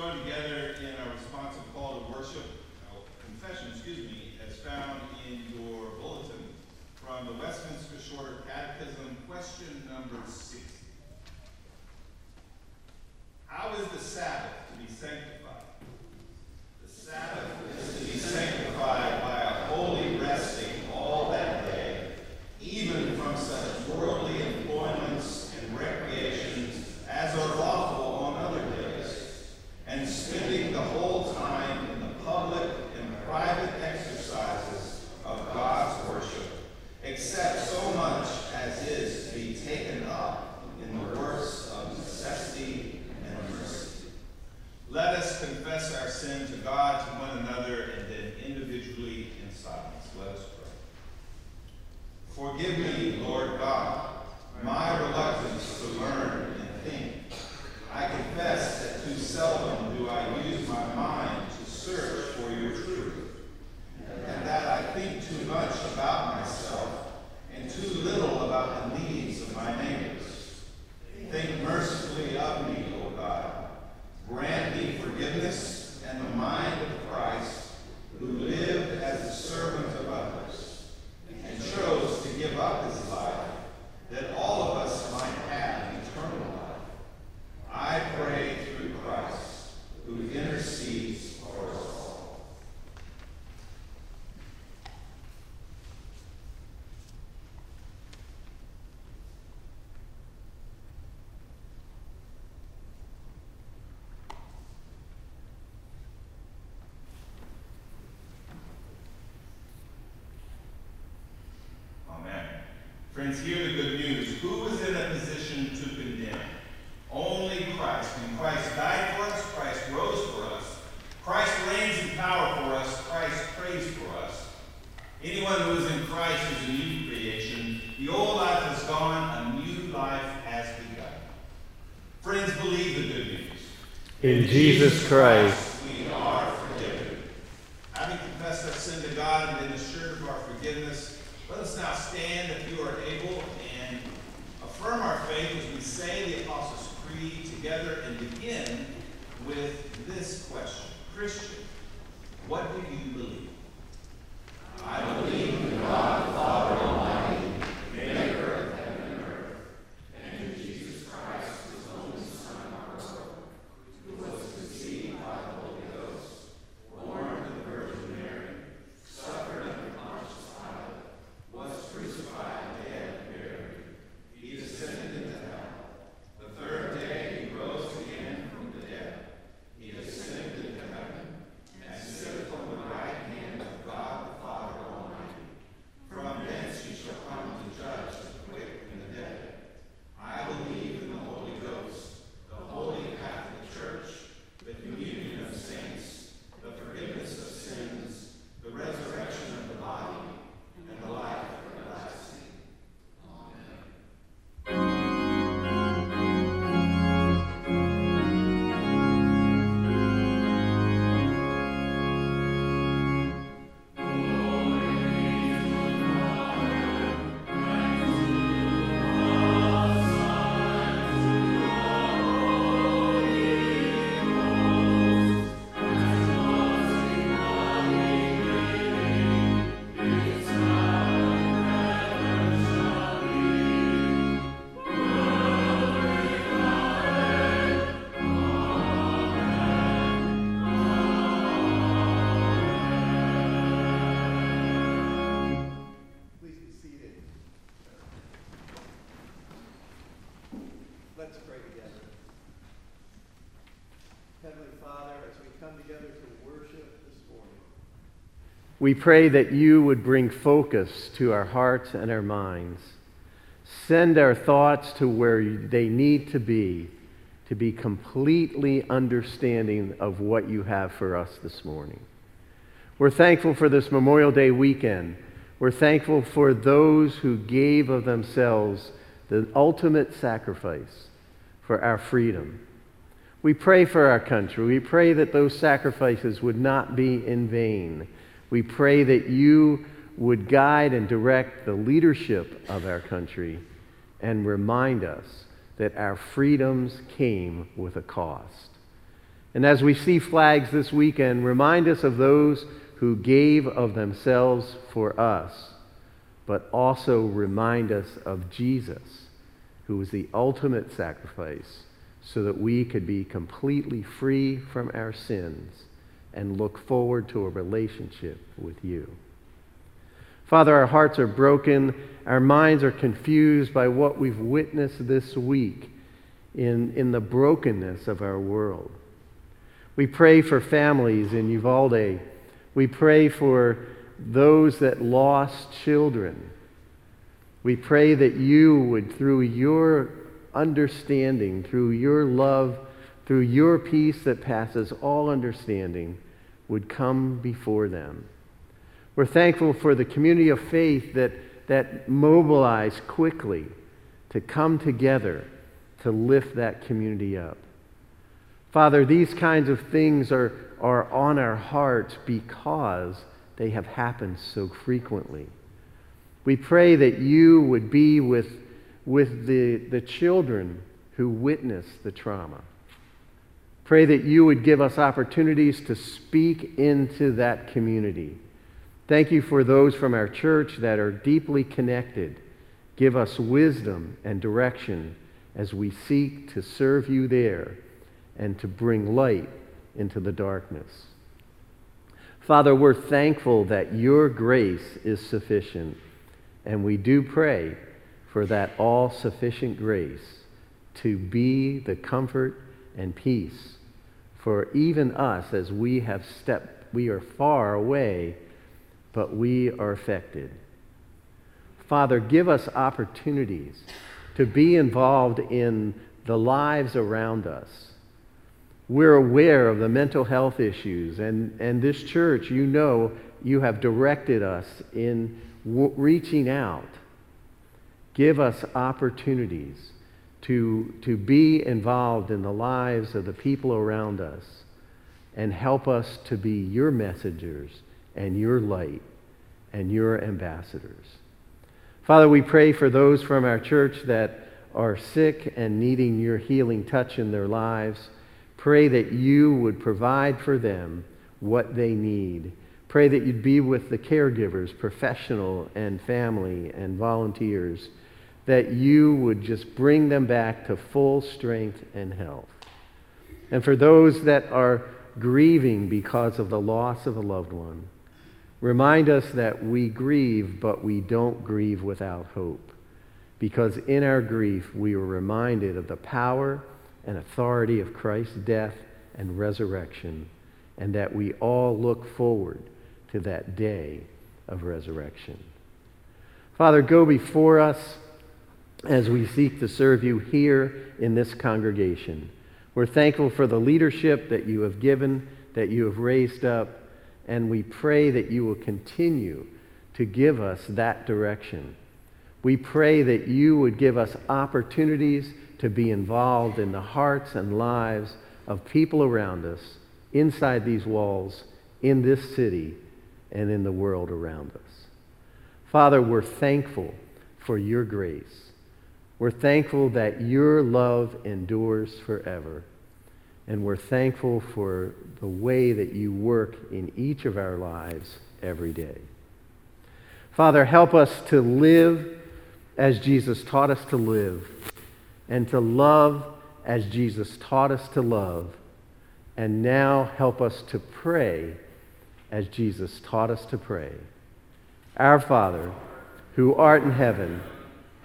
going to get Friends, hear the good news. Who is in a position to condemn? Only Christ. And Christ died for us, Christ rose for us, Christ reigns in power for us, Christ prays for us. Anyone who is in Christ is a new creation. The old life has gone, a new life has begun. Friends, believe the good news. In Jesus Christ we pray that you would bring focus to our hearts and our minds. Send our thoughts to where they need to be to be completely understanding of what you have for us this morning. We're thankful for this Memorial Day weekend. We're thankful for those who gave of themselves the ultimate sacrifice for our freedom. We pray for our country. We pray that those sacrifices would not be in vain. We pray that you would guide and direct the leadership of our country and remind us that our freedoms came with a cost. And as we see flags this weekend, remind us of those who gave of themselves for us, but also remind us of Jesus, who was the ultimate sacrifice so that we could be completely free from our sins and look forward to a relationship with you. Father, our hearts are broken. Our minds are confused by what we've witnessed this week in, in the brokenness of our world. We pray for families in Uvalde. We pray for those that lost children. We pray that you would, through your understanding, through your love, through your peace that passes all understanding, would come before them. We're thankful for the community of faith that, that mobilized quickly to come together to lift that community up. Father, these kinds of things are, are on our hearts because they have happened so frequently. We pray that you would be with, with the, the children who witness the trauma. Pray that you would give us opportunities to speak into that community. Thank you for those from our church that are deeply connected. Give us wisdom and direction as we seek to serve you there and to bring light into the darkness. Father, we're thankful that your grace is sufficient, and we do pray for that all sufficient grace to be the comfort and peace for even us as we have stepped, we are far away, but we are affected. Father, give us opportunities to be involved in the lives around us. We're aware of the mental health issues, and, and this church, you know, you have directed us in w- reaching out. Give us opportunities to, to be involved in the lives of the people around us and help us to be your messengers and your light and your ambassadors. Father, we pray for those from our church that are sick and needing your healing touch in their lives. Pray that you would provide for them what they need. Pray that you'd be with the caregivers, professional and family and volunteers, that you would just bring them back to full strength and health. And for those that are grieving because of the loss of a loved one, Remind us that we grieve, but we don't grieve without hope. Because in our grief, we are reminded of the power and authority of Christ's death and resurrection, and that we all look forward to that day of resurrection. Father, go before us as we seek to serve you here in this congregation. We're thankful for the leadership that you have given, that you have raised up and we pray that you will continue to give us that direction. We pray that you would give us opportunities to be involved in the hearts and lives of people around us, inside these walls, in this city, and in the world around us. Father, we're thankful for your grace. We're thankful that your love endures forever. And we're thankful for the way that you work in each of our lives every day. Father, help us to live as Jesus taught us to live and to love as Jesus taught us to love. And now help us to pray as Jesus taught us to pray. Our Father, who art in heaven,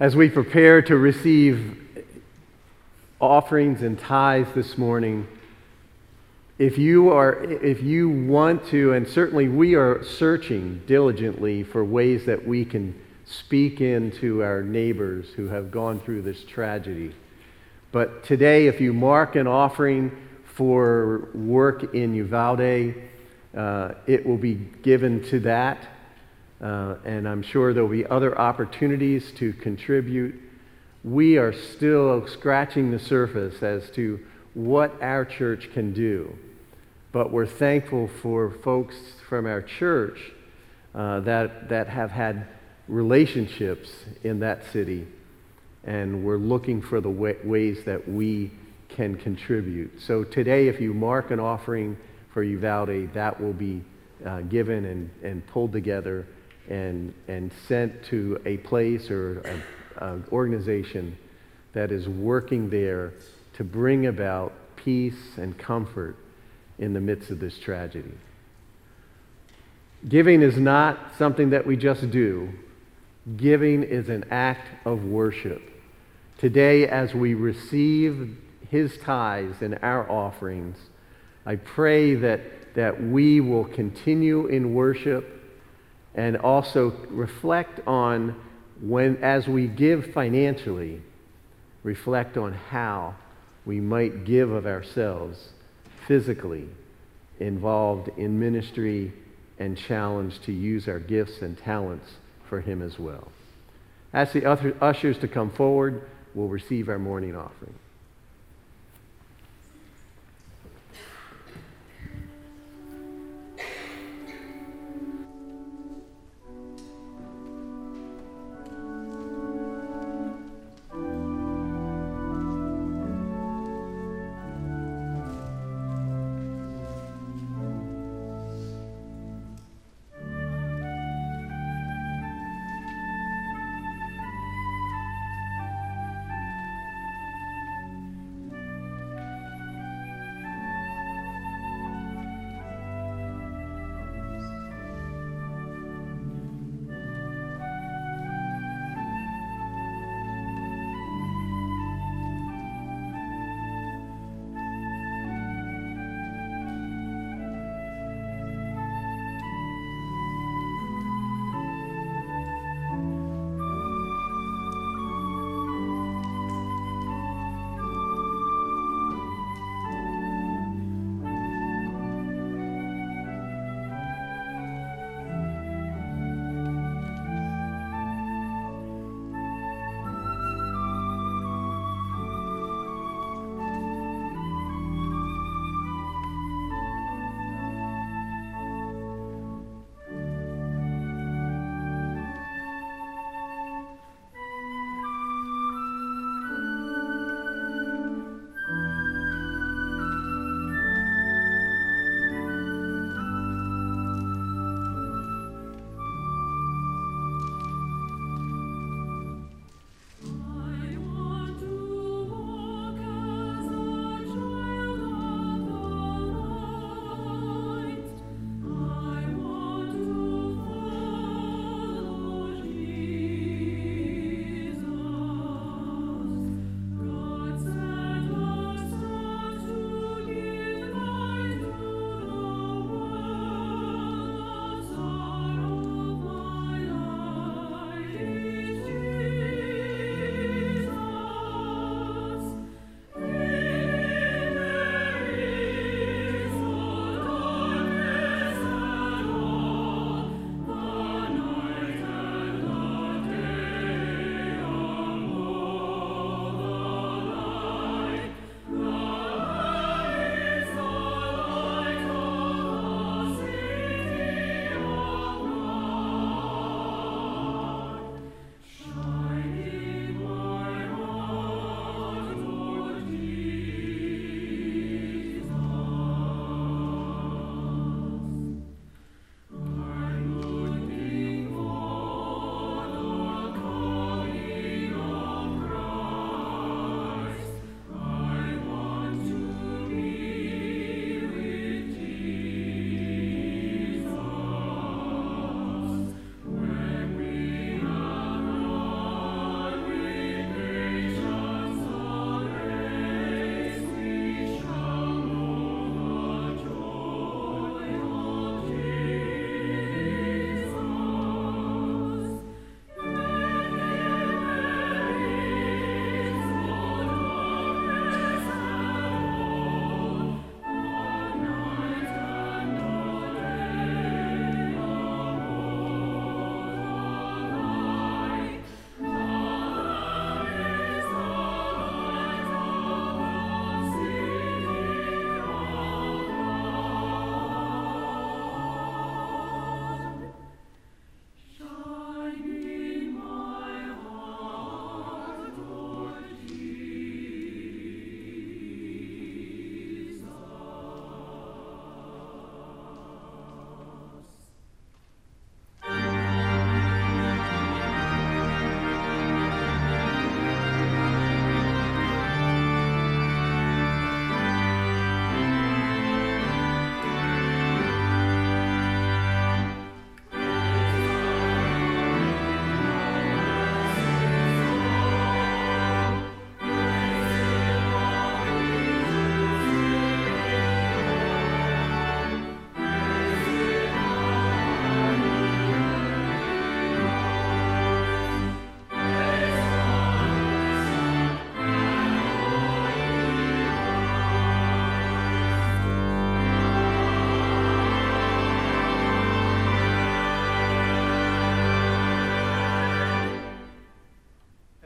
As we prepare to receive offerings and tithes this morning, if you are if you want to and certainly we are searching diligently for ways that we can speak into our neighbors who have gone through this tragedy. But today if you mark an offering for work in Uvalde, uh, it will be given to that. Uh, and I'm sure there'll be other opportunities to contribute. We are still scratching the surface as to what our church can do. But we're thankful for folks from our church uh, that, that have had relationships in that city. And we're looking for the way, ways that we can contribute. So today, if you mark an offering for Uvalde, that will be uh, given and, and pulled together and, and sent to a place or an organization that is working there to bring about peace and comfort in the midst of this tragedy. Giving is not something that we just do. Giving is an act of worship. Today, as we receive his tithes and our offerings, I pray that, that we will continue in worship and also reflect on when, as we give financially, reflect on how we might give of ourselves physically, involved in ministry, and challenged to use our gifts and talents for Him as well. Ask the ushers to come forward. We'll receive our morning offering.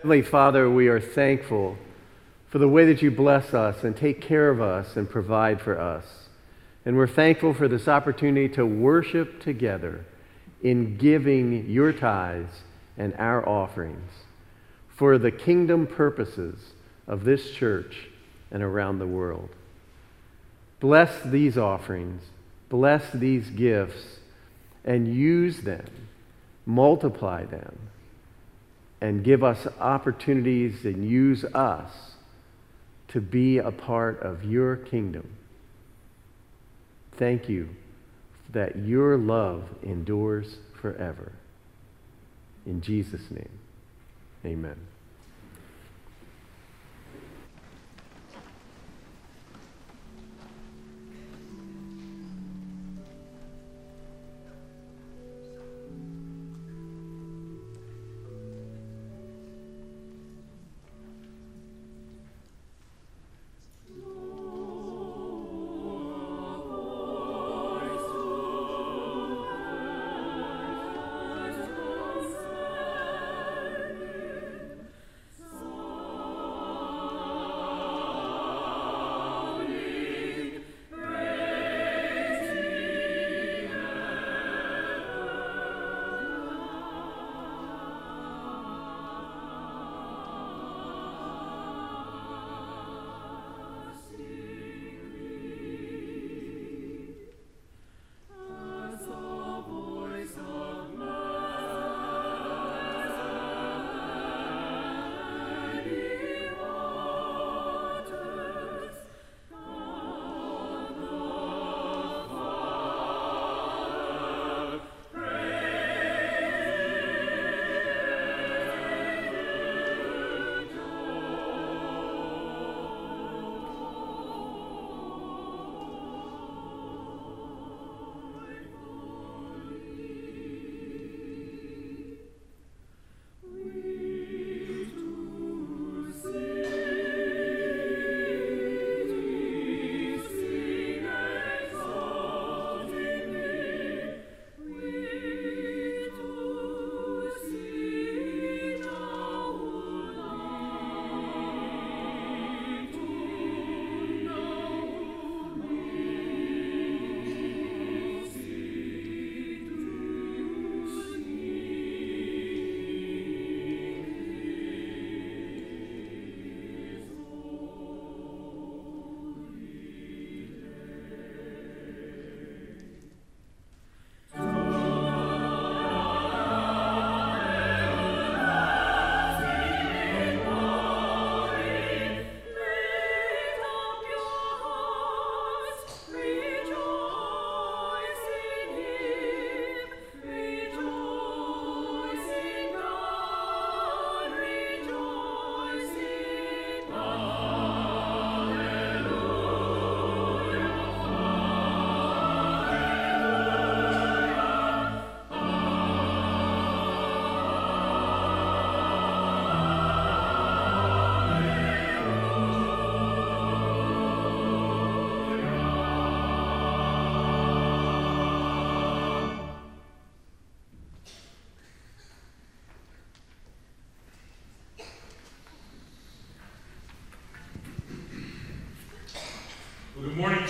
Heavenly Father, we are thankful for the way that you bless us and take care of us and provide for us. And we're thankful for this opportunity to worship together in giving your tithes and our offerings for the kingdom purposes of this church and around the world. Bless these offerings, bless these gifts, and use them, multiply them, and give us opportunities and use us to be a part of your kingdom. Thank you that your love endures forever. In Jesus' name, amen.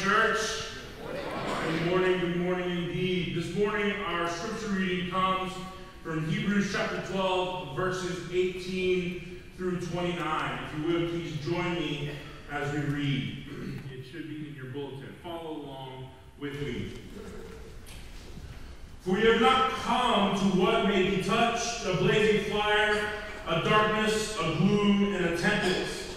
Church. Good morning, good morning indeed. This morning, our scripture reading comes from Hebrews chapter 12, verses 18 through 29. If you will, please join me as we read. It should be in your bulletin. Follow along with me. For we have not come to what may be touched, a blazing fire, a darkness, a gloom, and a tempest,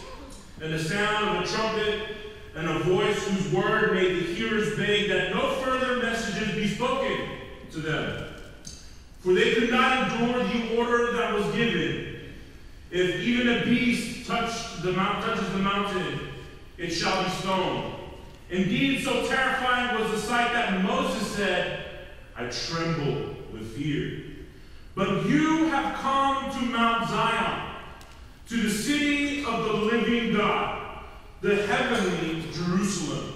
and the sound of a trumpet and a voice whose word made the hearers beg that no further messages be spoken to them. For they could not endure the order that was given. If even a beast touch the mount, touches the mountain, it shall be stoned. Indeed, so terrifying was the sight that Moses said, I tremble with fear. But you have come to Mount Zion, to the city of the living God the heavenly Jerusalem,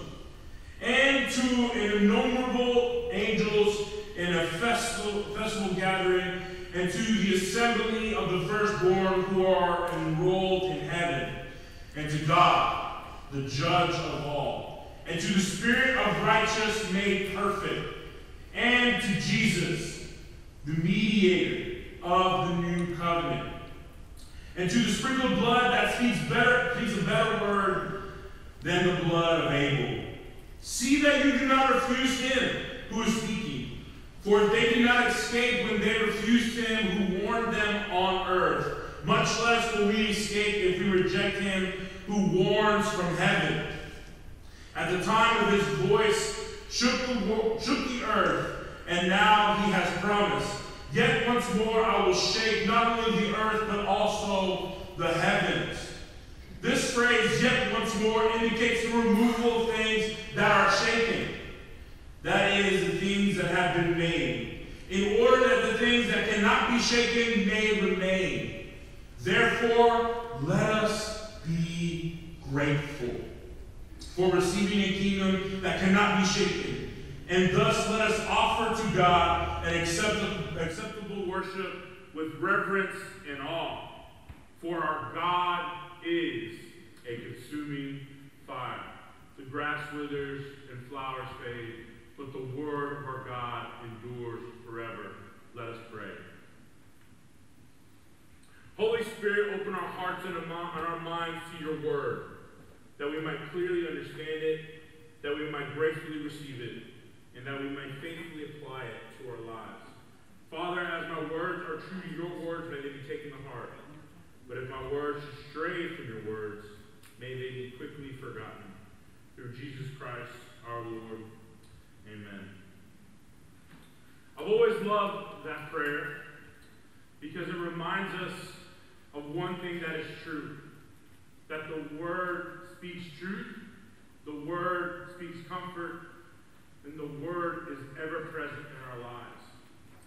and to innumerable angels in a festival, festival gathering, and to the assembly of the firstborn who are in enrolled in heaven, and to God, the judge of all, and to the Spirit of righteousness made perfect, and to Jesus, the mediator of the new covenant, and to the sprinkled blood that speaks better, speaks a better word than the blood of Abel. See that you do not refuse him who is speaking, for if they did not escape when they refused him who warned them on earth. Much less will we escape if we reject him who warns from heaven. At the time of his voice shook the, shook the earth, and now he has promised. Yet once more I will shake not only the earth, but also the heavens. This phrase, yet once more, indicates the removal of things that are shaken. That is, the things that have been made, in order that the things that cannot be shaken may remain. Therefore, let us be grateful for receiving a kingdom that cannot be shaken. And thus let us offer to God an acceptable, acceptable worship with reverence and awe. For our God is a consuming fire. The grass withers and flowers fade, but the word of our God endures forever. Let us pray. Holy Spirit, open our hearts and our minds to your word, that we might clearly understand it, that we might gracefully receive it, and that we might faithfully apply it to our lives. Father, as my words are true to your words, may they be taken to heart. But if my words stray from your words, may they be quickly forgotten. Through Jesus Christ our Lord. Amen. I've always loved that prayer because it reminds us of one thing that is true that the Word speaks truth, the Word speaks comfort, and the Word is ever present in our lives.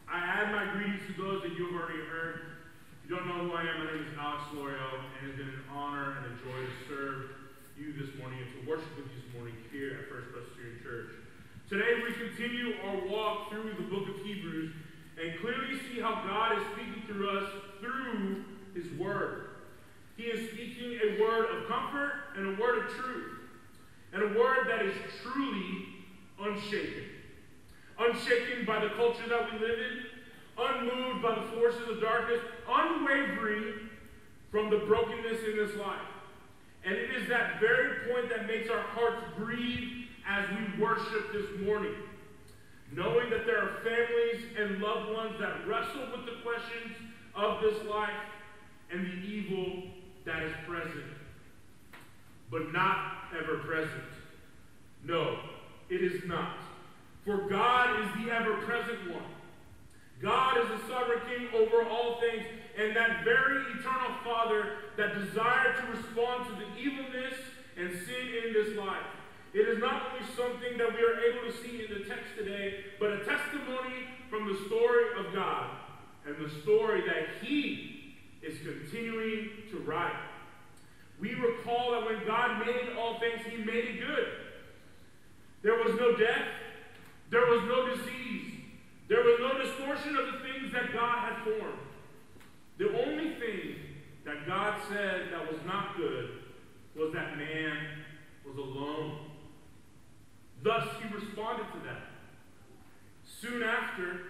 I add my greetings to those that you have already heard. If you don't know who I am, my name is Alex Lorio, and it's been an honor and a joy to serve you this morning and to worship with you this morning here at First Presbyterian Church. Today we continue our walk through the book of Hebrews and clearly see how God is speaking through us through his word. He is speaking a word and a word of truth, and a word that is truly unshaken. Unshaken by the culture that we live in, unmoved by the forces of darkness, unwavering from the brokenness in this life. And it is that very point that makes our hearts grieve as we worship this morning. Knowing that there are families and loved ones that wrestle with the questions of this life and the evil that is present, but not ever present. No, it is not. For God is the ever present one. God is the sovereign king over all things, and that very eternal Father that desired to respond to the evilness and sin in this life. It is not only something that we are able to see in the text today, but a testimony from the story of God and the story that He is continuing to write. We recall that when God made all things, He made it good. There was no death, there was no disease, there was no distortion of the things that God had formed. The only thing that God said that was not good was that man was alone. Thus, he responded to that. Soon after,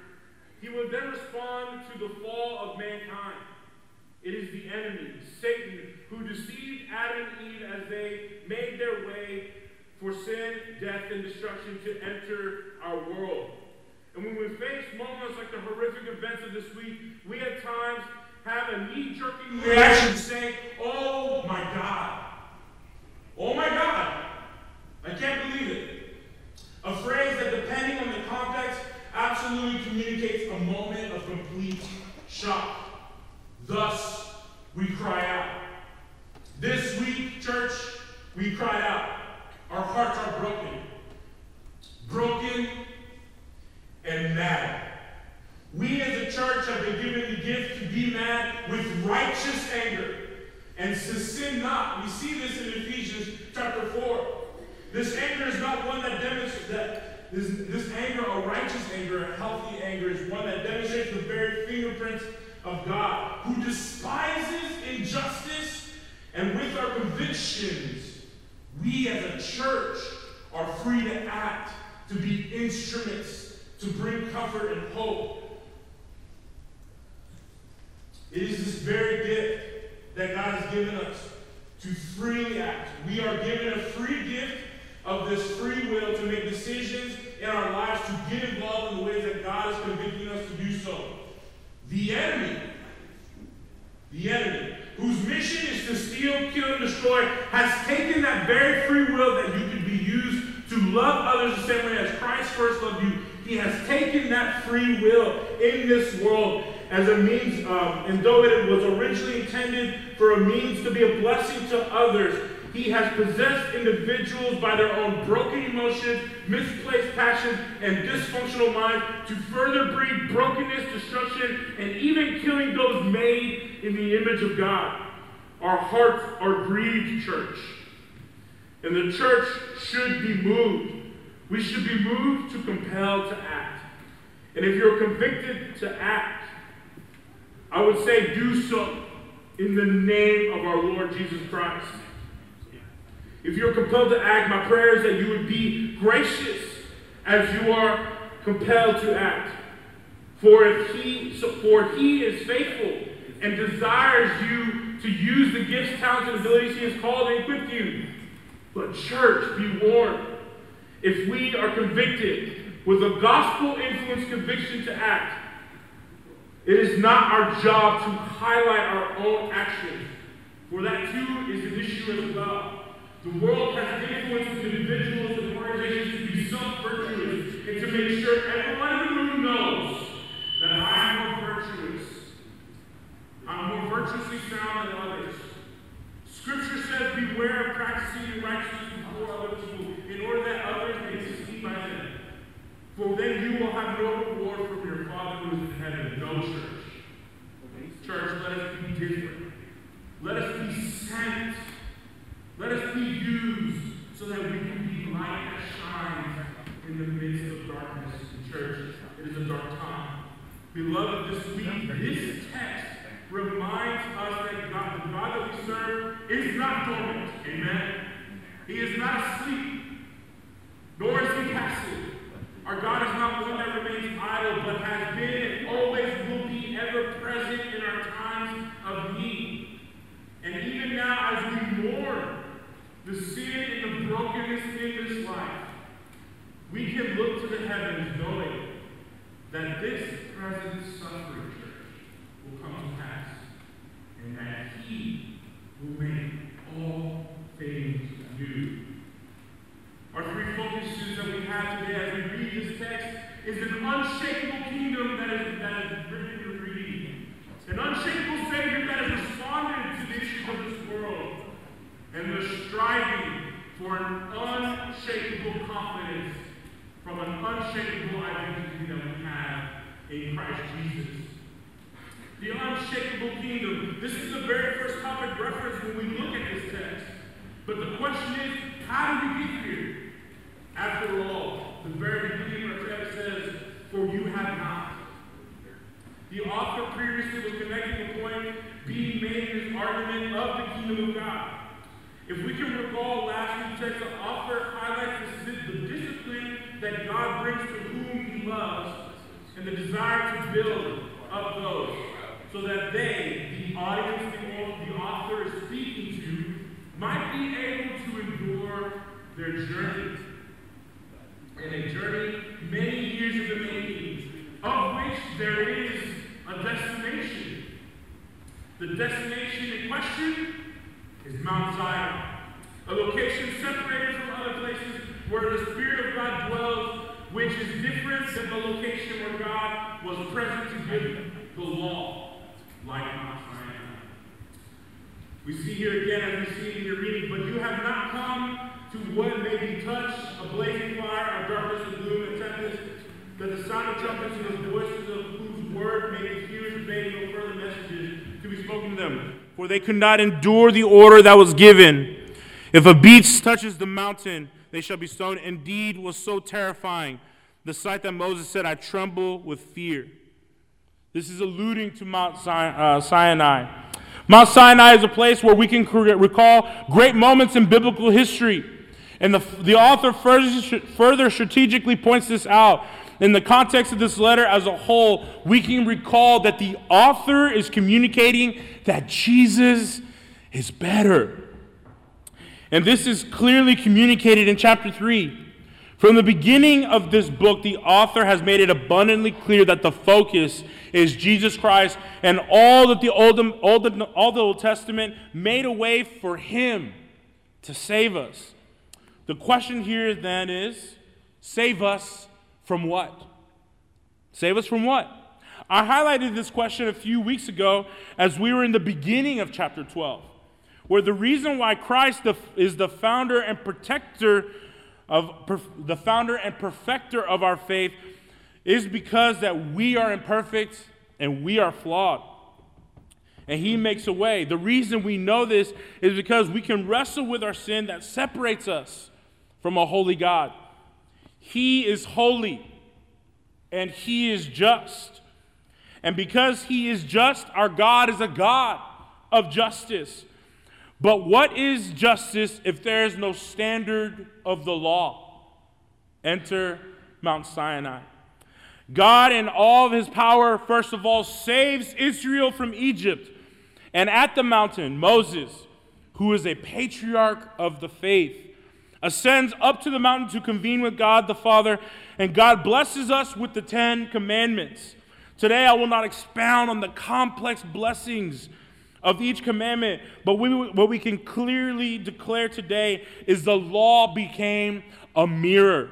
he would then respond to the fall of mankind. It is the enemy, Satan, who deceived Adam and Eve as they made their way for sin, death, and destruction to enter our world. And when we face moments like the horrific events of this week, we at times have a knee-jerking reaction saying, Oh my God. Oh my God. I can't believe it. A phrase that, depending on the context, absolutely communicates a moment of complete shock. Thus, we cry out. This week, church, we cry out. Our hearts are broken. Broken and mad. We as a church have been given the gift to be mad with righteous anger and to sin not. We see this in Ephesians chapter 4. This anger is not one that demonstrates that this, this anger, a righteous anger, a healthy anger, is one that demonstrates the very fingerprints of God, who despises injustice And with our convictions, we as a church are free to act, to be instruments, to bring comfort and hope. It is this very gift that God has given us to freely act. We are given a free gift of this free will to make decisions in our lives to get involved in the ways that God is convicting us to do so. The enemy, the enemy, whose mission is to steal, kill, and destroy, has taken that very free will that you could be used to love others the same way as Christ first loved you. He has taken that free will in this world as a means, um, and though it was originally intended for a means to be a blessing to others, he has possessed individuals by their own broken emotions, misplaced passions, and dysfunctional minds to further breed brokenness, destruction, and even killing those made in the image of God. Our hearts are grieved, church. And the church should be moved. We should be moved to compel to act. And if you're convicted to act, I would say do so in the name of our Lord Jesus Christ. If you're compelled to act, my prayer is that you would be gracious as you are compelled to act. For if he for he is faithful and desires you to use the gifts, talents, and abilities he has called and equipped you. But church, be warned. If we are convicted with a gospel influenced conviction to act, it is not our job to highlight our own actions, for that too is an issue as well. The world has influenced individuals and organizations to be self-virtuous and to make sure everyone in the room knows that I am more virtuous. I'm more virtuously sound than others. Scripture says, beware of practicing your righteousness before other people in order that others may succeed by them. For then you will have no reward from your Father who is in heaven. No church. Church, let us be different. Let us be sent let us be used so that we can be light that shines in the midst of darkness in church. It is a dark time. Beloved, this week, this text reminds us that God, the God that we serve is not dormant. Amen. He is not asleep, nor is he passive. Our God is not one that remains idle, but has been and always will be ever present in our times of need. And even now, as we the sin and the brokenness in this life, we can look to the heavens knowing that this present suffering church will come to pass and that He will make all things new. Our three focuses that we have today as we read this text is an unshakable kingdom that is, that is written in reading. An unshakable Savior that has responded to the issues of this world and the striving for an unshakable confidence from an unshakable identity that we have in Christ Jesus. The unshakable kingdom. This is the very first topic reference when we look at this text. But the question is, how do we get here? After all, the very beginning of our text says, For you have not. The author previously was connecting the point being made in his argument of the kingdom of God. If we can recall last week's text, the author highlights the discipline that God brings to whom he loves and the desire to build up those so that they, the audience the author is speaking to, might be able to endure their journey. And a journey many years in the making, of which there is a destination. The destination in question is Mount Zion, a location separated from other places where the Spirit of God dwells, which is different than the location where God was present to give the law, like Mount Sinai. We see here again, as we see in your reading, but you have not come to what may be touched, a blazing fire, a darkness and gloom and tempest, that the sound of trumpets and the voices of whose word may be hearers obey no further messages to be spoken to them for they could not endure the order that was given. If a beast touches the mountain, they shall be stoned. Indeed, was so terrifying the sight that Moses said, I tremble with fear. This is alluding to Mount uh, Sinai. Mount Sinai is a place where we can recall great moments in biblical history. And the, the author further, further strategically points this out. In the context of this letter as a whole, we can recall that the author is communicating that Jesus is better. And this is clearly communicated in chapter 3. From the beginning of this book, the author has made it abundantly clear that the focus is Jesus Christ and all that the Old, Old, all the Old Testament made a way for Him to save us. The question here then is save us from what? Save us from what? I highlighted this question a few weeks ago as we were in the beginning of chapter 12, where the reason why Christ is the founder and protector of the founder and perfecter of our faith is because that we are imperfect and we are flawed. And he makes a way. The reason we know this is because we can wrestle with our sin that separates us from a holy God. He is holy and he is just. And because he is just, our God is a God of justice. But what is justice if there is no standard of the law? Enter Mount Sinai. God, in all of his power, first of all, saves Israel from Egypt. And at the mountain, Moses, who is a patriarch of the faith, ascends up to the mountain to convene with God the Father, and God blesses us with the Ten Commandments. Today, I will not expound on the complex blessings of each commandment. But we, what we can clearly declare today is the law became a mirror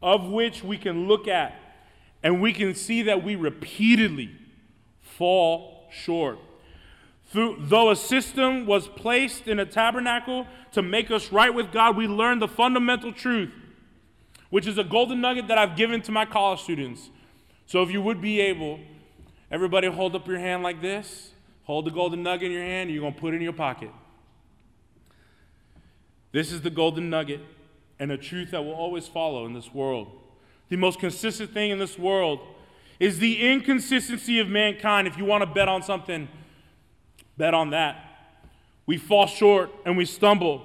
of which we can look at and we can see that we repeatedly fall short. Through, though a system was placed in a tabernacle to make us right with God, we learn the fundamental truth, which is a golden nugget that I've given to my college students. So if you would be able, everybody hold up your hand like this. Hold the golden nugget in your hand, and you're going to put it in your pocket. This is the golden nugget and a truth that will always follow in this world. The most consistent thing in this world is the inconsistency of mankind. If you want to bet on something, bet on that. We fall short and we stumble.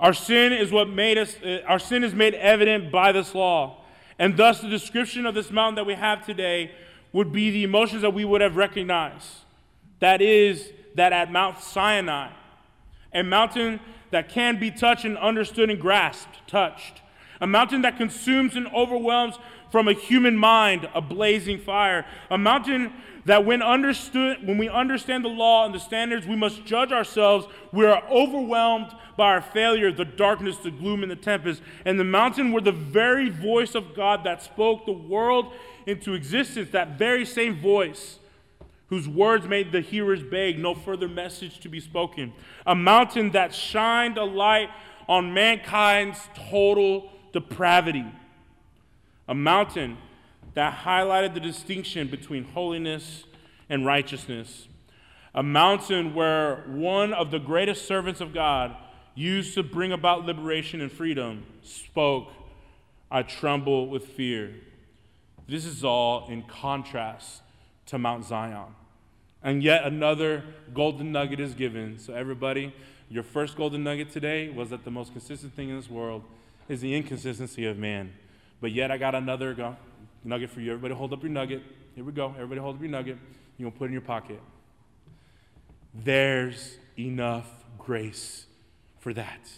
Our sin is what made us, uh, our sin is made evident by this law. And thus, the description of this mountain that we have today would be the emotions that we would have recognized. That is, that at Mount Sinai, a mountain that can be touched and understood and grasped, touched, a mountain that consumes and overwhelms from a human mind a blazing fire, a mountain that when understood when we understand the law and the standards we must judge ourselves we are overwhelmed by our failure the darkness the gloom and the tempest and the mountain were the very voice of god that spoke the world into existence that very same voice whose words made the hearers beg, no further message to be spoken. A mountain that shined a light on mankind's total depravity. A mountain that highlighted the distinction between holiness and righteousness. A mountain where one of the greatest servants of God, used to bring about liberation and freedom, spoke, I tremble with fear. This is all in contrast to Mount Zion. And yet another golden nugget is given. So, everybody, your first golden nugget today was that the most consistent thing in this world is the inconsistency of man. But yet, I got another go- nugget for you. Everybody, hold up your nugget. Here we go. Everybody, hold up your nugget. You're going to put it in your pocket. There's enough grace for that.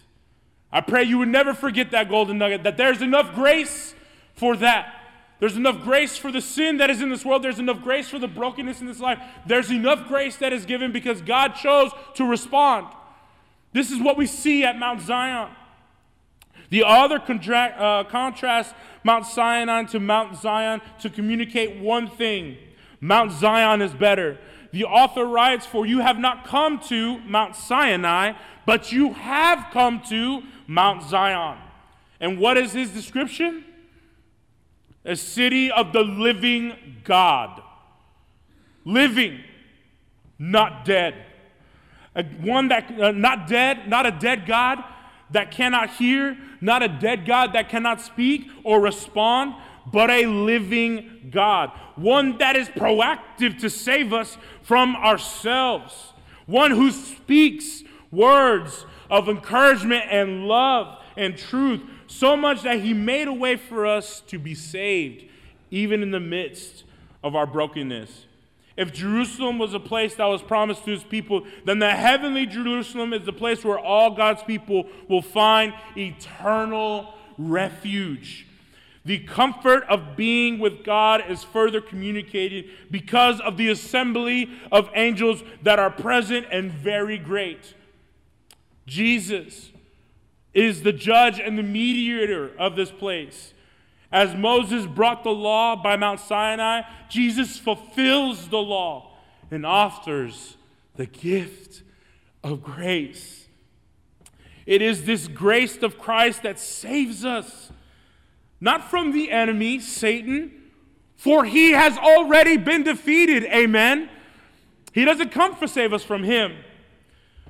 I pray you would never forget that golden nugget, that there's enough grace for that. There's enough grace for the sin that is in this world. There's enough grace for the brokenness in this life. There's enough grace that is given because God chose to respond. This is what we see at Mount Zion. The author uh, contrast Mount Sinai to Mount Zion to communicate one thing Mount Zion is better. The author writes, For you have not come to Mount Sinai, but you have come to Mount Zion. And what is his description? a city of the living God. Living, not dead. A, one that, uh, not dead, not a dead God that cannot hear, not a dead God that cannot speak or respond, but a living God, one that is proactive to save us from ourselves, one who speaks words of encouragement and love and truth, so much that he made a way for us to be saved, even in the midst of our brokenness. If Jerusalem was a place that was promised to his people, then the heavenly Jerusalem is the place where all God's people will find eternal refuge. The comfort of being with God is further communicated because of the assembly of angels that are present and very great. Jesus is the judge and the mediator of this place. As Moses brought the law by Mount Sinai, Jesus fulfills the law and offers the gift of grace. It is this grace of Christ that saves us, not from the enemy, Satan, for he has already been defeated. Amen. He doesn't come to save us from him,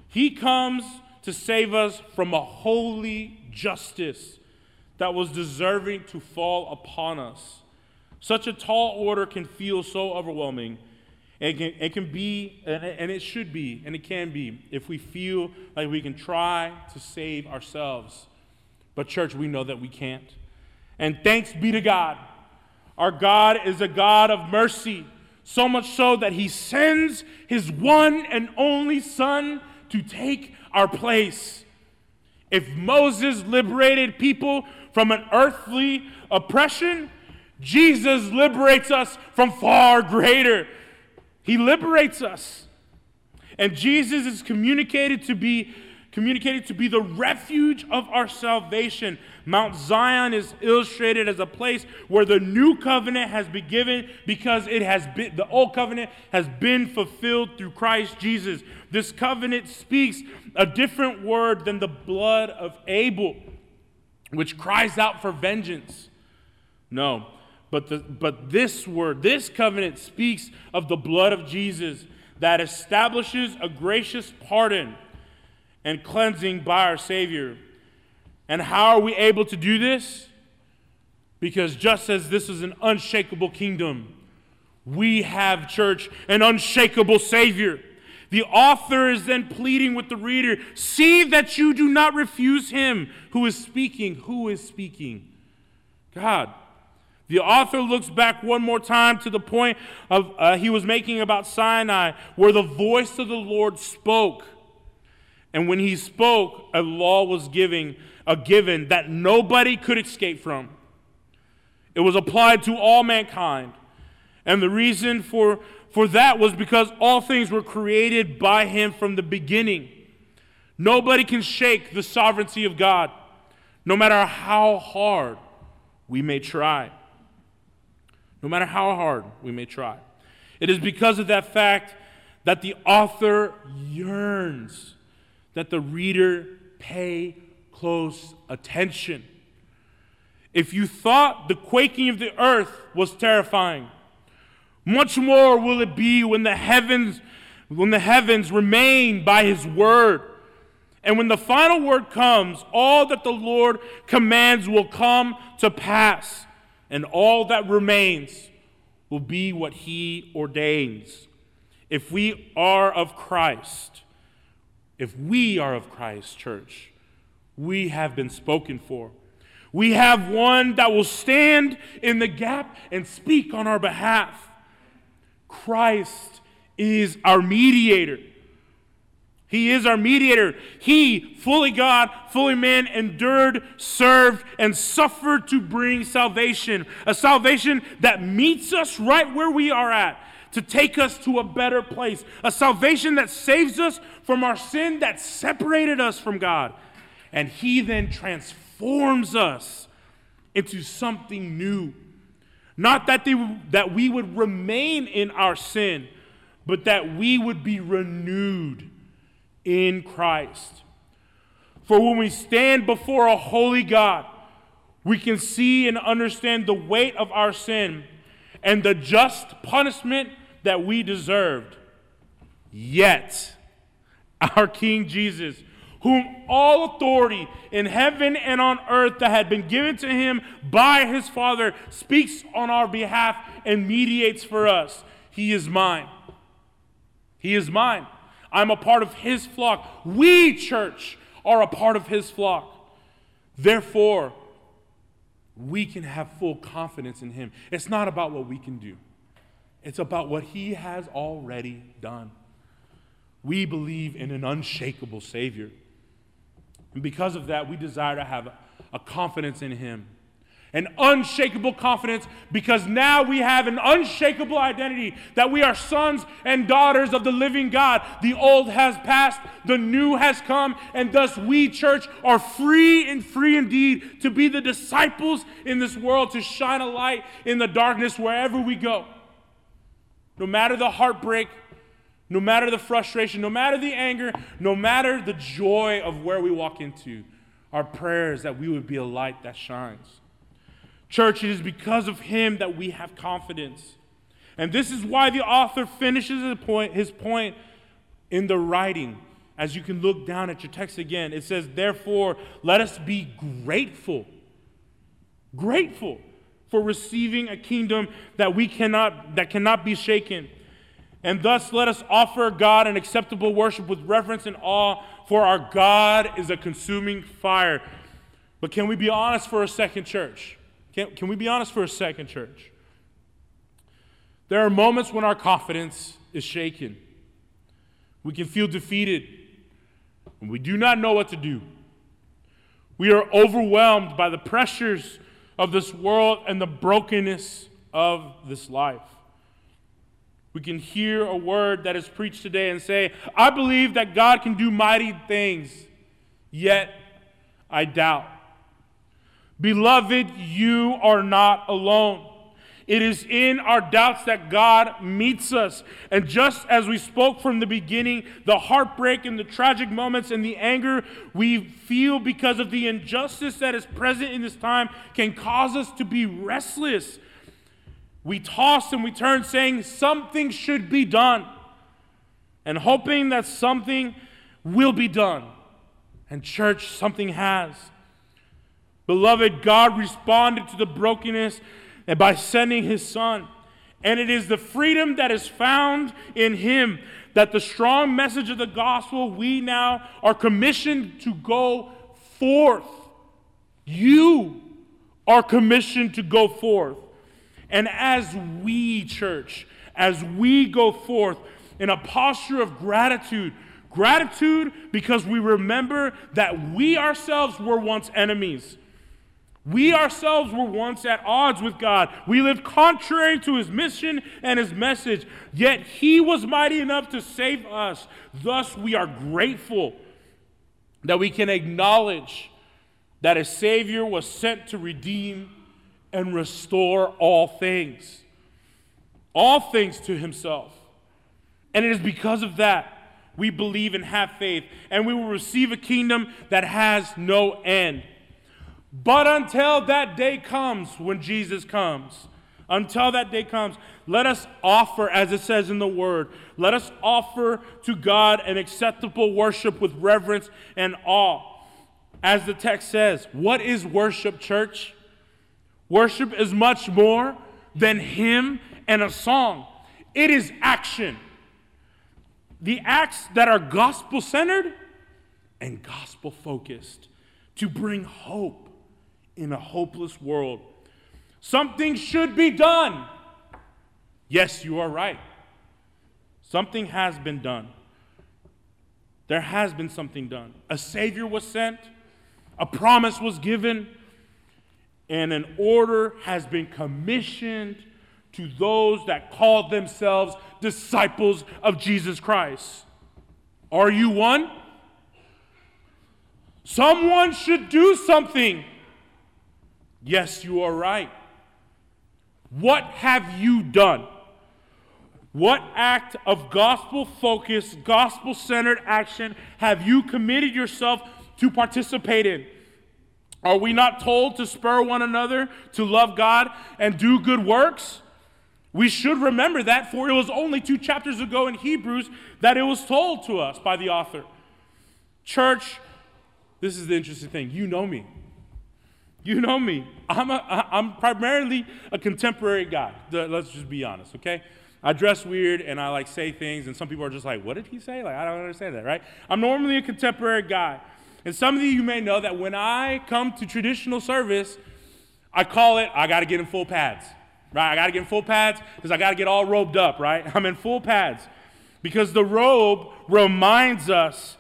he comes to save us from a holy justice that was deserving to fall upon us. Such a tall order can feel so overwhelming. It can, it can be, and it should be, and it can be, if we feel like we can try to save ourselves. But, church, we know that we can't. And thanks be to God. Our God is a God of mercy, so much so that He sends His one and only Son to take our place. If Moses liberated people from an earthly oppression, Jesus liberates us from far greater. He liberates us. And Jesus is communicated to be communicated to be the refuge of our salvation. Mount Zion is illustrated as a place where the new covenant has been given because it has been the old covenant has been fulfilled through Christ Jesus. This covenant speaks a different word than the blood of Abel which cries out for vengeance. No, but, the, but this word, this covenant speaks of the blood of Jesus that establishes a gracious pardon and cleansing by our Savior. And how are we able to do this? Because just as this is an unshakable kingdom, we have, church, an unshakable Savior. The author is then pleading with the reader see that you do not refuse him who is speaking. Who is speaking? God. The author looks back one more time to the point of uh, he was making about Sinai, where the voice of the Lord spoke. And when he spoke, a law was giving, a given that nobody could escape from. It was applied to all mankind. And the reason for for that was because all things were created by him from the beginning. Nobody can shake the sovereignty of God, no matter how hard we may try. No matter how hard we may try. It is because of that fact that the author yearns that the reader pay close attention. If you thought the quaking of the earth was terrifying, much more will it be when the heavens when the heavens remain by his word. And when the final word comes, all that the Lord commands will come to pass, and all that remains will be what he ordains. If we are of Christ, if we are of Christ, church, we have been spoken for. We have one that will stand in the gap and speak on our behalf. Christ is our mediator. He is our mediator. He, fully God, fully man, endured, served, and suffered to bring salvation. A salvation that meets us right where we are at, to take us to a better place. A salvation that saves us from our sin that separated us from God. And He then transforms us into something new. Not that, that we would remain in our sin, but that we would be renewed in Christ. For when we stand before a holy God, we can see and understand the weight of our sin and the just punishment that we deserved. Yet, our King Jesus, whom all authority in heaven and on earth that had been given to him by his Father speaks on our behalf and mediates for us. He is mine. He is mine. I'm a part of his flock. We, church, are a part of his flock. Therefore, we can have full confidence in him. It's not about what we can do, it's about what he has already done. We believe in an unshakable Savior. And because of that, we desire to have a confidence in him an unshakable confidence because now we have an unshakable identity that we are sons and daughters of the living God. The old has passed, the new has come, and thus we, church, are free and free indeed to be the disciples in this world, to shine a light in the darkness wherever we go. No matter the heartbreak, no matter the frustration, no matter the anger, no matter the joy of where we walk into, our prayers that we would be a light that shines. Church, it is because of him that we have confidence. And this is why the author finishes his point, his point in the writing. As you can look down at your text again, it says, Therefore, let us be grateful. Grateful for receiving a kingdom that we cannot that cannot be shaken. And thus let us offer God an acceptable worship with reverence and awe, for our God is a consuming fire. But can we be honest for a second, church? Can, can we be honest for a second, church? There are moments when our confidence is shaken. We can feel defeated, and we do not know what to do. We are overwhelmed by the pressures of this world and the brokenness of this life. We can hear a word that is preached today and say, I believe that God can do mighty things, yet I doubt. Beloved, you are not alone. It is in our doubts that God meets us. And just as we spoke from the beginning, the heartbreak and the tragic moments and the anger we feel because of the injustice that is present in this time can cause us to be restless. We toss and we turn, saying something should be done, and hoping that something will be done. And, church, something has. Beloved, God responded to the brokenness and by sending his son. And it is the freedom that is found in him that the strong message of the gospel we now are commissioned to go forth. You are commissioned to go forth. And as we, church, as we go forth in a posture of gratitude, gratitude because we remember that we ourselves were once enemies we ourselves were once at odds with God. We lived contrary to his mission and his message, yet he was mighty enough to save us. Thus, we are grateful that we can acknowledge that a Savior was sent to redeem and restore all things, all things to himself. And it is because of that we believe and have faith, and we will receive a kingdom that has no end. But until that day comes, when Jesus comes, until that day comes, let us offer, as it says in the word, let us offer to God an acceptable worship with reverence and awe. As the text says, what is worship, church? Worship is much more than hymn and a song, it is action. The acts that are gospel centered and gospel focused to bring hope in a hopeless world. Something should be done. Yes, you are right. Something has been done. There has been something done. A Savior was sent, a promise was given, and an order has been commissioned to those that call themselves disciples of Jesus Christ. Are you one? Someone should do something. Yes, you are right. What have you done? What act of gospel focused, gospel centered action have you committed yourself to participate in? Are we not told to spur one another to love God and do good works? We should remember that, for it was only two chapters ago in Hebrews that it was told to us by the author. Church, this is the interesting thing. You know me. You know me. I'm, a, I'm primarily a contemporary guy. Let's just be honest, okay? I dress weird and I like say things, and some people are just like, what did he say? Like, I don't understand that, right? I'm normally a contemporary guy. And some of you may know that when I come to traditional service, I call it, I got to get in full pads, right? I got to get in full pads because I got to get all robed up, right? I'm in full pads because the robe reminds us,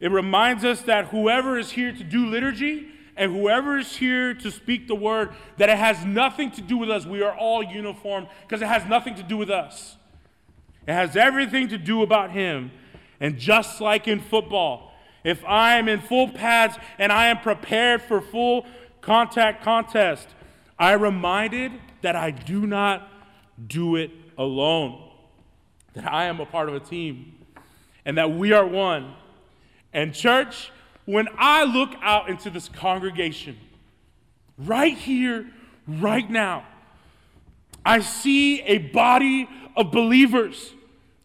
it reminds us that whoever is here to do liturgy and whoever is here to speak the word, that it has nothing to do with us. We are all uniform because it has nothing to do with us. It has everything to do about him. And just like in football, if I am in full pads and I am prepared for full contact contest, I reminded that I do not do it alone, that I am a part of a team, and that we are one. And, church, when I look out into this congregation, right here, right now, I see a body of believers,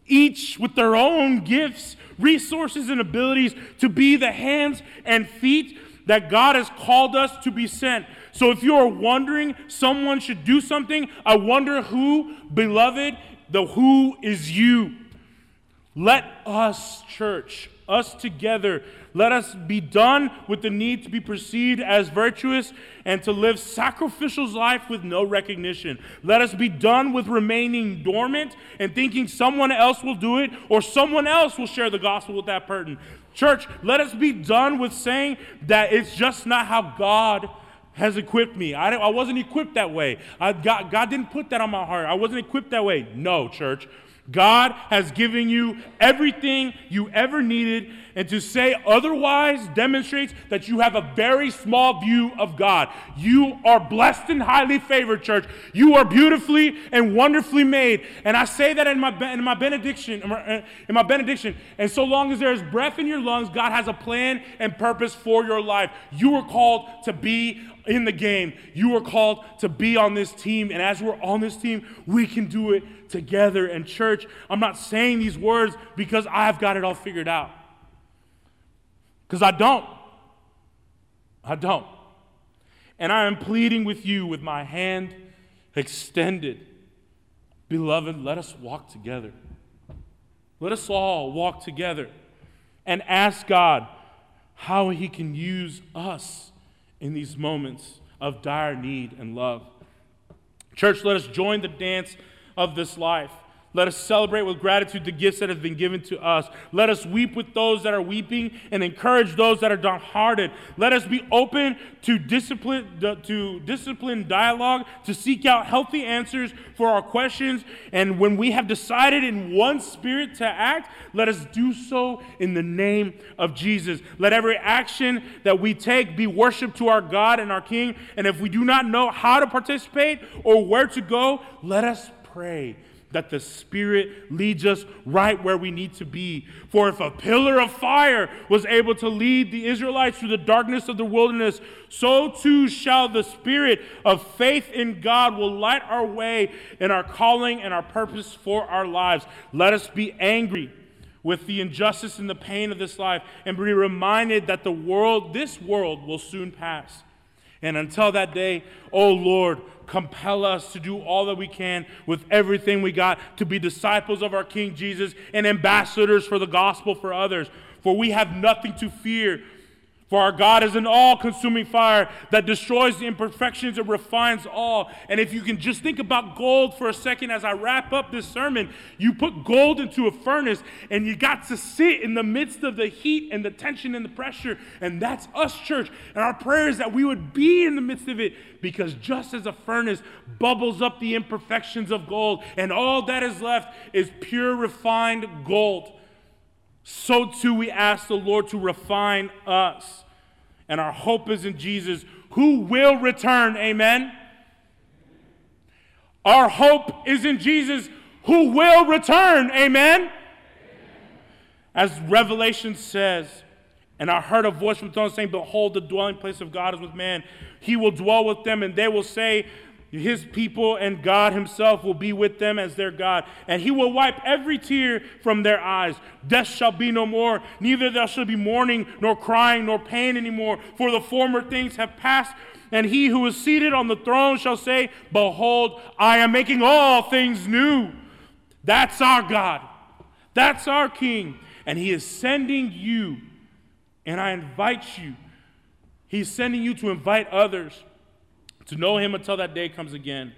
each with their own gifts, resources, and abilities to be the hands and feet that God has called us to be sent. So if you are wondering someone should do something, I wonder who, beloved, the who is you. Let us, church, us together, let us be done with the need to be perceived as virtuous and to live sacrificial life with no recognition. Let us be done with remaining dormant and thinking someone else will do it or someone else will share the gospel with that person. Church, let us be done with saying that it's just not how God has equipped me. I, I wasn't equipped that way. I, God, God didn't put that on my heart. I wasn't equipped that way. No, church. God has given you everything you ever needed, and to say otherwise demonstrates that you have a very small view of God. You are blessed and highly favored, church. You are beautifully and wonderfully made. And I say that in my, in my benediction, in my benediction. And so long as there is breath in your lungs, God has a plan and purpose for your life. You are called to be in the game. You are called to be on this team. And as we're on this team, we can do it together. And, church, I'm not saying these words because I've got it all figured out. Because I don't. I don't. And I am pleading with you with my hand extended. Beloved, let us walk together. Let us all walk together and ask God how He can use us in these moments of dire need and love. Church, let us join the dance of this life. Let us celebrate with gratitude the gifts that have been given to us. Let us weep with those that are weeping and encourage those that are downhearted. Let us be open to discipline, to discipline dialogue, to seek out healthy answers for our questions. And when we have decided in one spirit to act, let us do so in the name of Jesus. Let every action that we take be worship to our God and our King. And if we do not know how to participate or where to go, let us pray that the Spirit leads us right where we need to be. For if a pillar of fire was able to lead the Israelites through the darkness of the wilderness, so too shall the Spirit of faith in God will light our way in our calling and our purpose for our lives. Let us be angry with the injustice and the pain of this life and be reminded that the world, this world, will soon pass. And until that day, oh Lord, compel us to do all that we can with everything we got to be disciples of our King Jesus and ambassadors for the gospel for others. For we have nothing to fear for our God is an all consuming fire that destroys the imperfections and refines all. And if you can just think about gold for a second as I wrap up this sermon, you put gold into a furnace and you got to sit in the midst of the heat and the tension and the pressure. And that's us, church. And our prayer is that we would be in the midst of it because just as a furnace bubbles up the imperfections of gold and all that is left is pure refined gold so too we ask the Lord to refine us. And our hope is in Jesus, who will return. Amen. Our hope is in Jesus, who will return. Amen. As Revelation says, and I heard a voice from the throne saying, Behold, the dwelling place of God is with man. He will dwell with them, and they will say, his people and God himself will be with them as their God. And he will wipe every tear from their eyes. Death shall be no more, neither there shall be mourning, nor crying, nor pain anymore, for the former things have passed. And he who is seated on the throne shall say, Behold, I am making all things new. That's our God. That's our King. And he is sending you, and I invite you, he's sending you to invite others to know Him until that day comes again,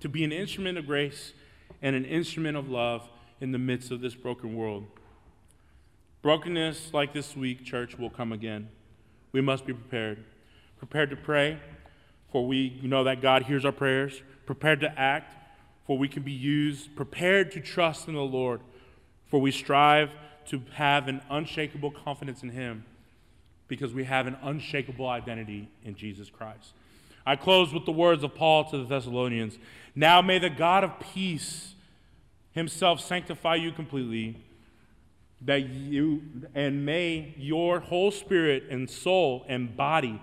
to be an instrument of grace and an instrument of love in the midst of this broken world. Brokenness like this week, church, will come again. We must be prepared. Prepared to pray, for we know that God hears our prayers. Prepared to act, for we can be used. Prepared to trust in the Lord, for we strive to have an unshakable confidence in Him because we have an unshakable identity in Jesus Christ. I close with the words of Paul to the Thessalonians. Now may the God of peace himself sanctify you completely, that you and may your whole spirit and soul and body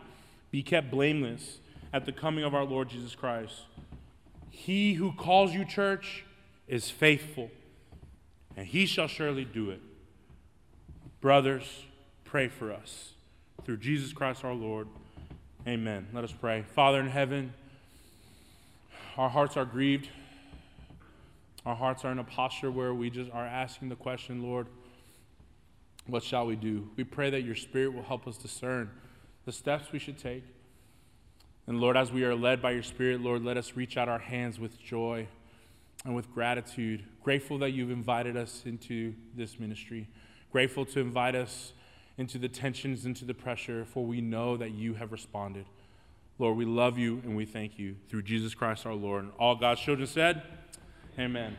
be kept blameless at the coming of our Lord Jesus Christ. He who calls you church is faithful, and he shall surely do it. Brothers, pray for us. Through Jesus Christ our Lord. Amen. Let us pray. Father in heaven, our hearts are grieved. Our hearts are in a posture where we just are asking the question, Lord, what shall we do? We pray that your Spirit will help us discern the steps we should take. And Lord, as we are led by your Spirit, Lord, let us reach out our hands with joy and with gratitude. Grateful that you've invited us into this ministry. Grateful to invite us into the tensions, into the pressure, for we know that you have responded. Lord, we love you and we thank you through Jesus Christ our Lord. And all God's children said, Amen.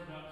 served up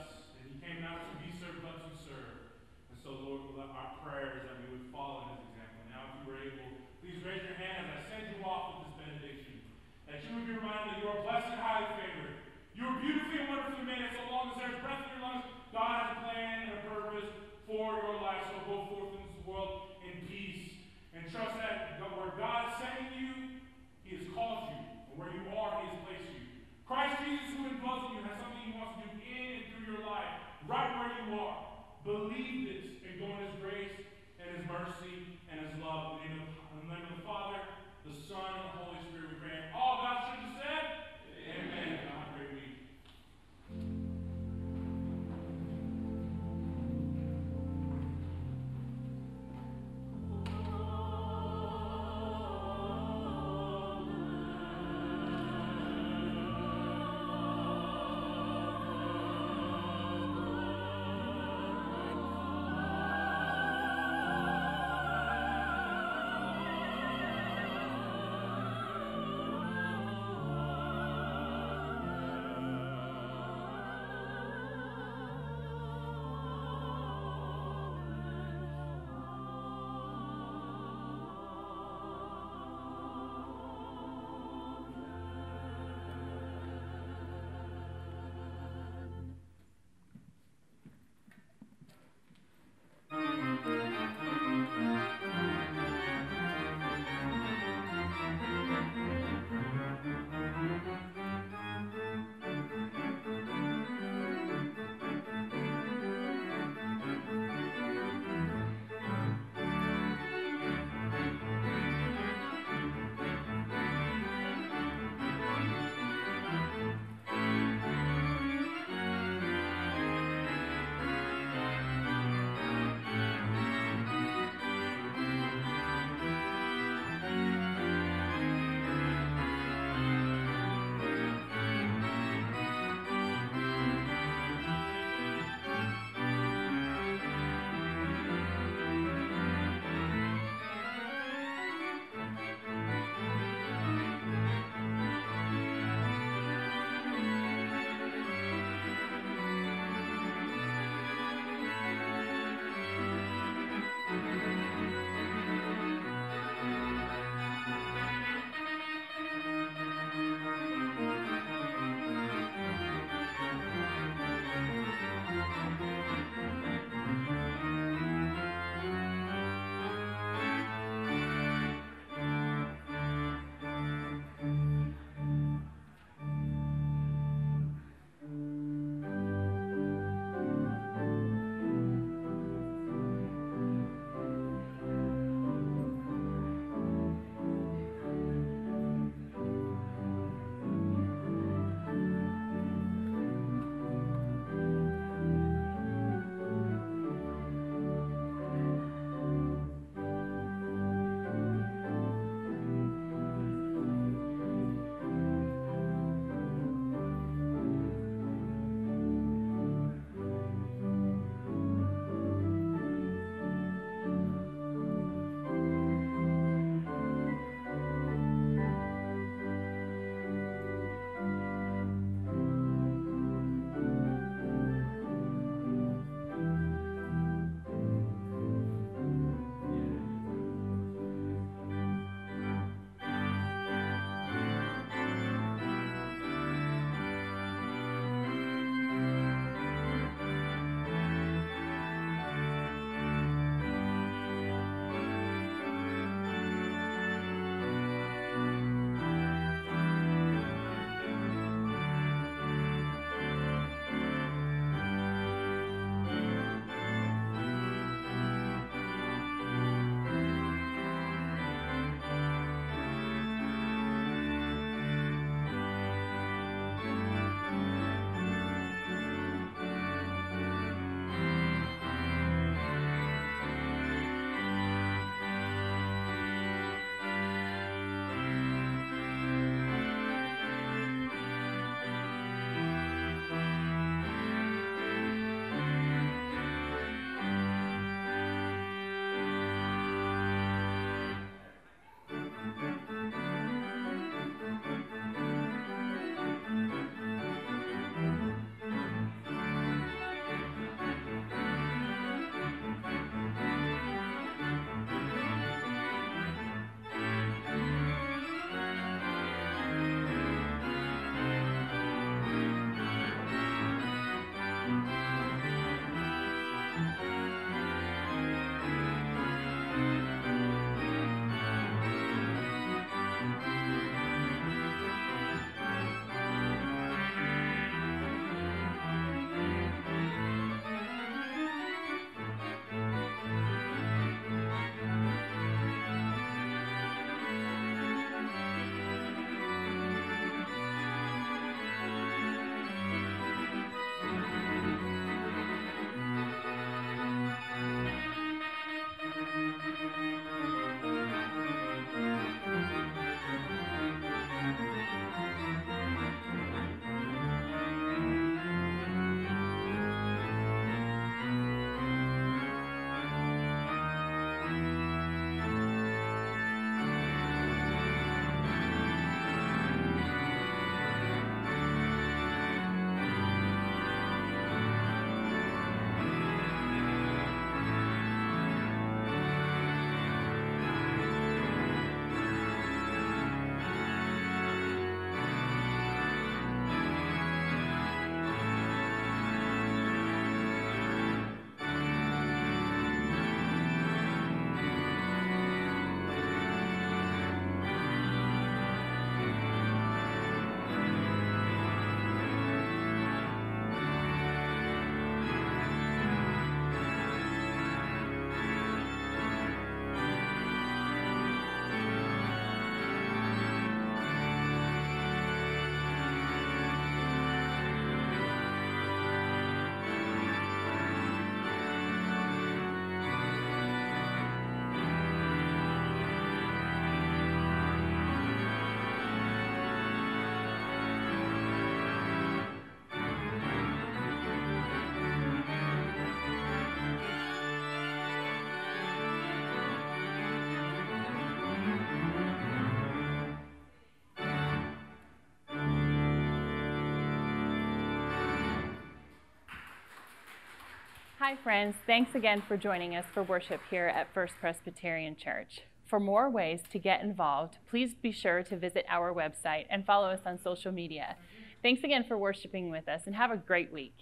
Hi, friends. Thanks again for joining us for worship here at First Presbyterian Church. For more ways to get involved, please be sure to visit our website and follow us on social media. Thanks again for worshiping with us and have a great week.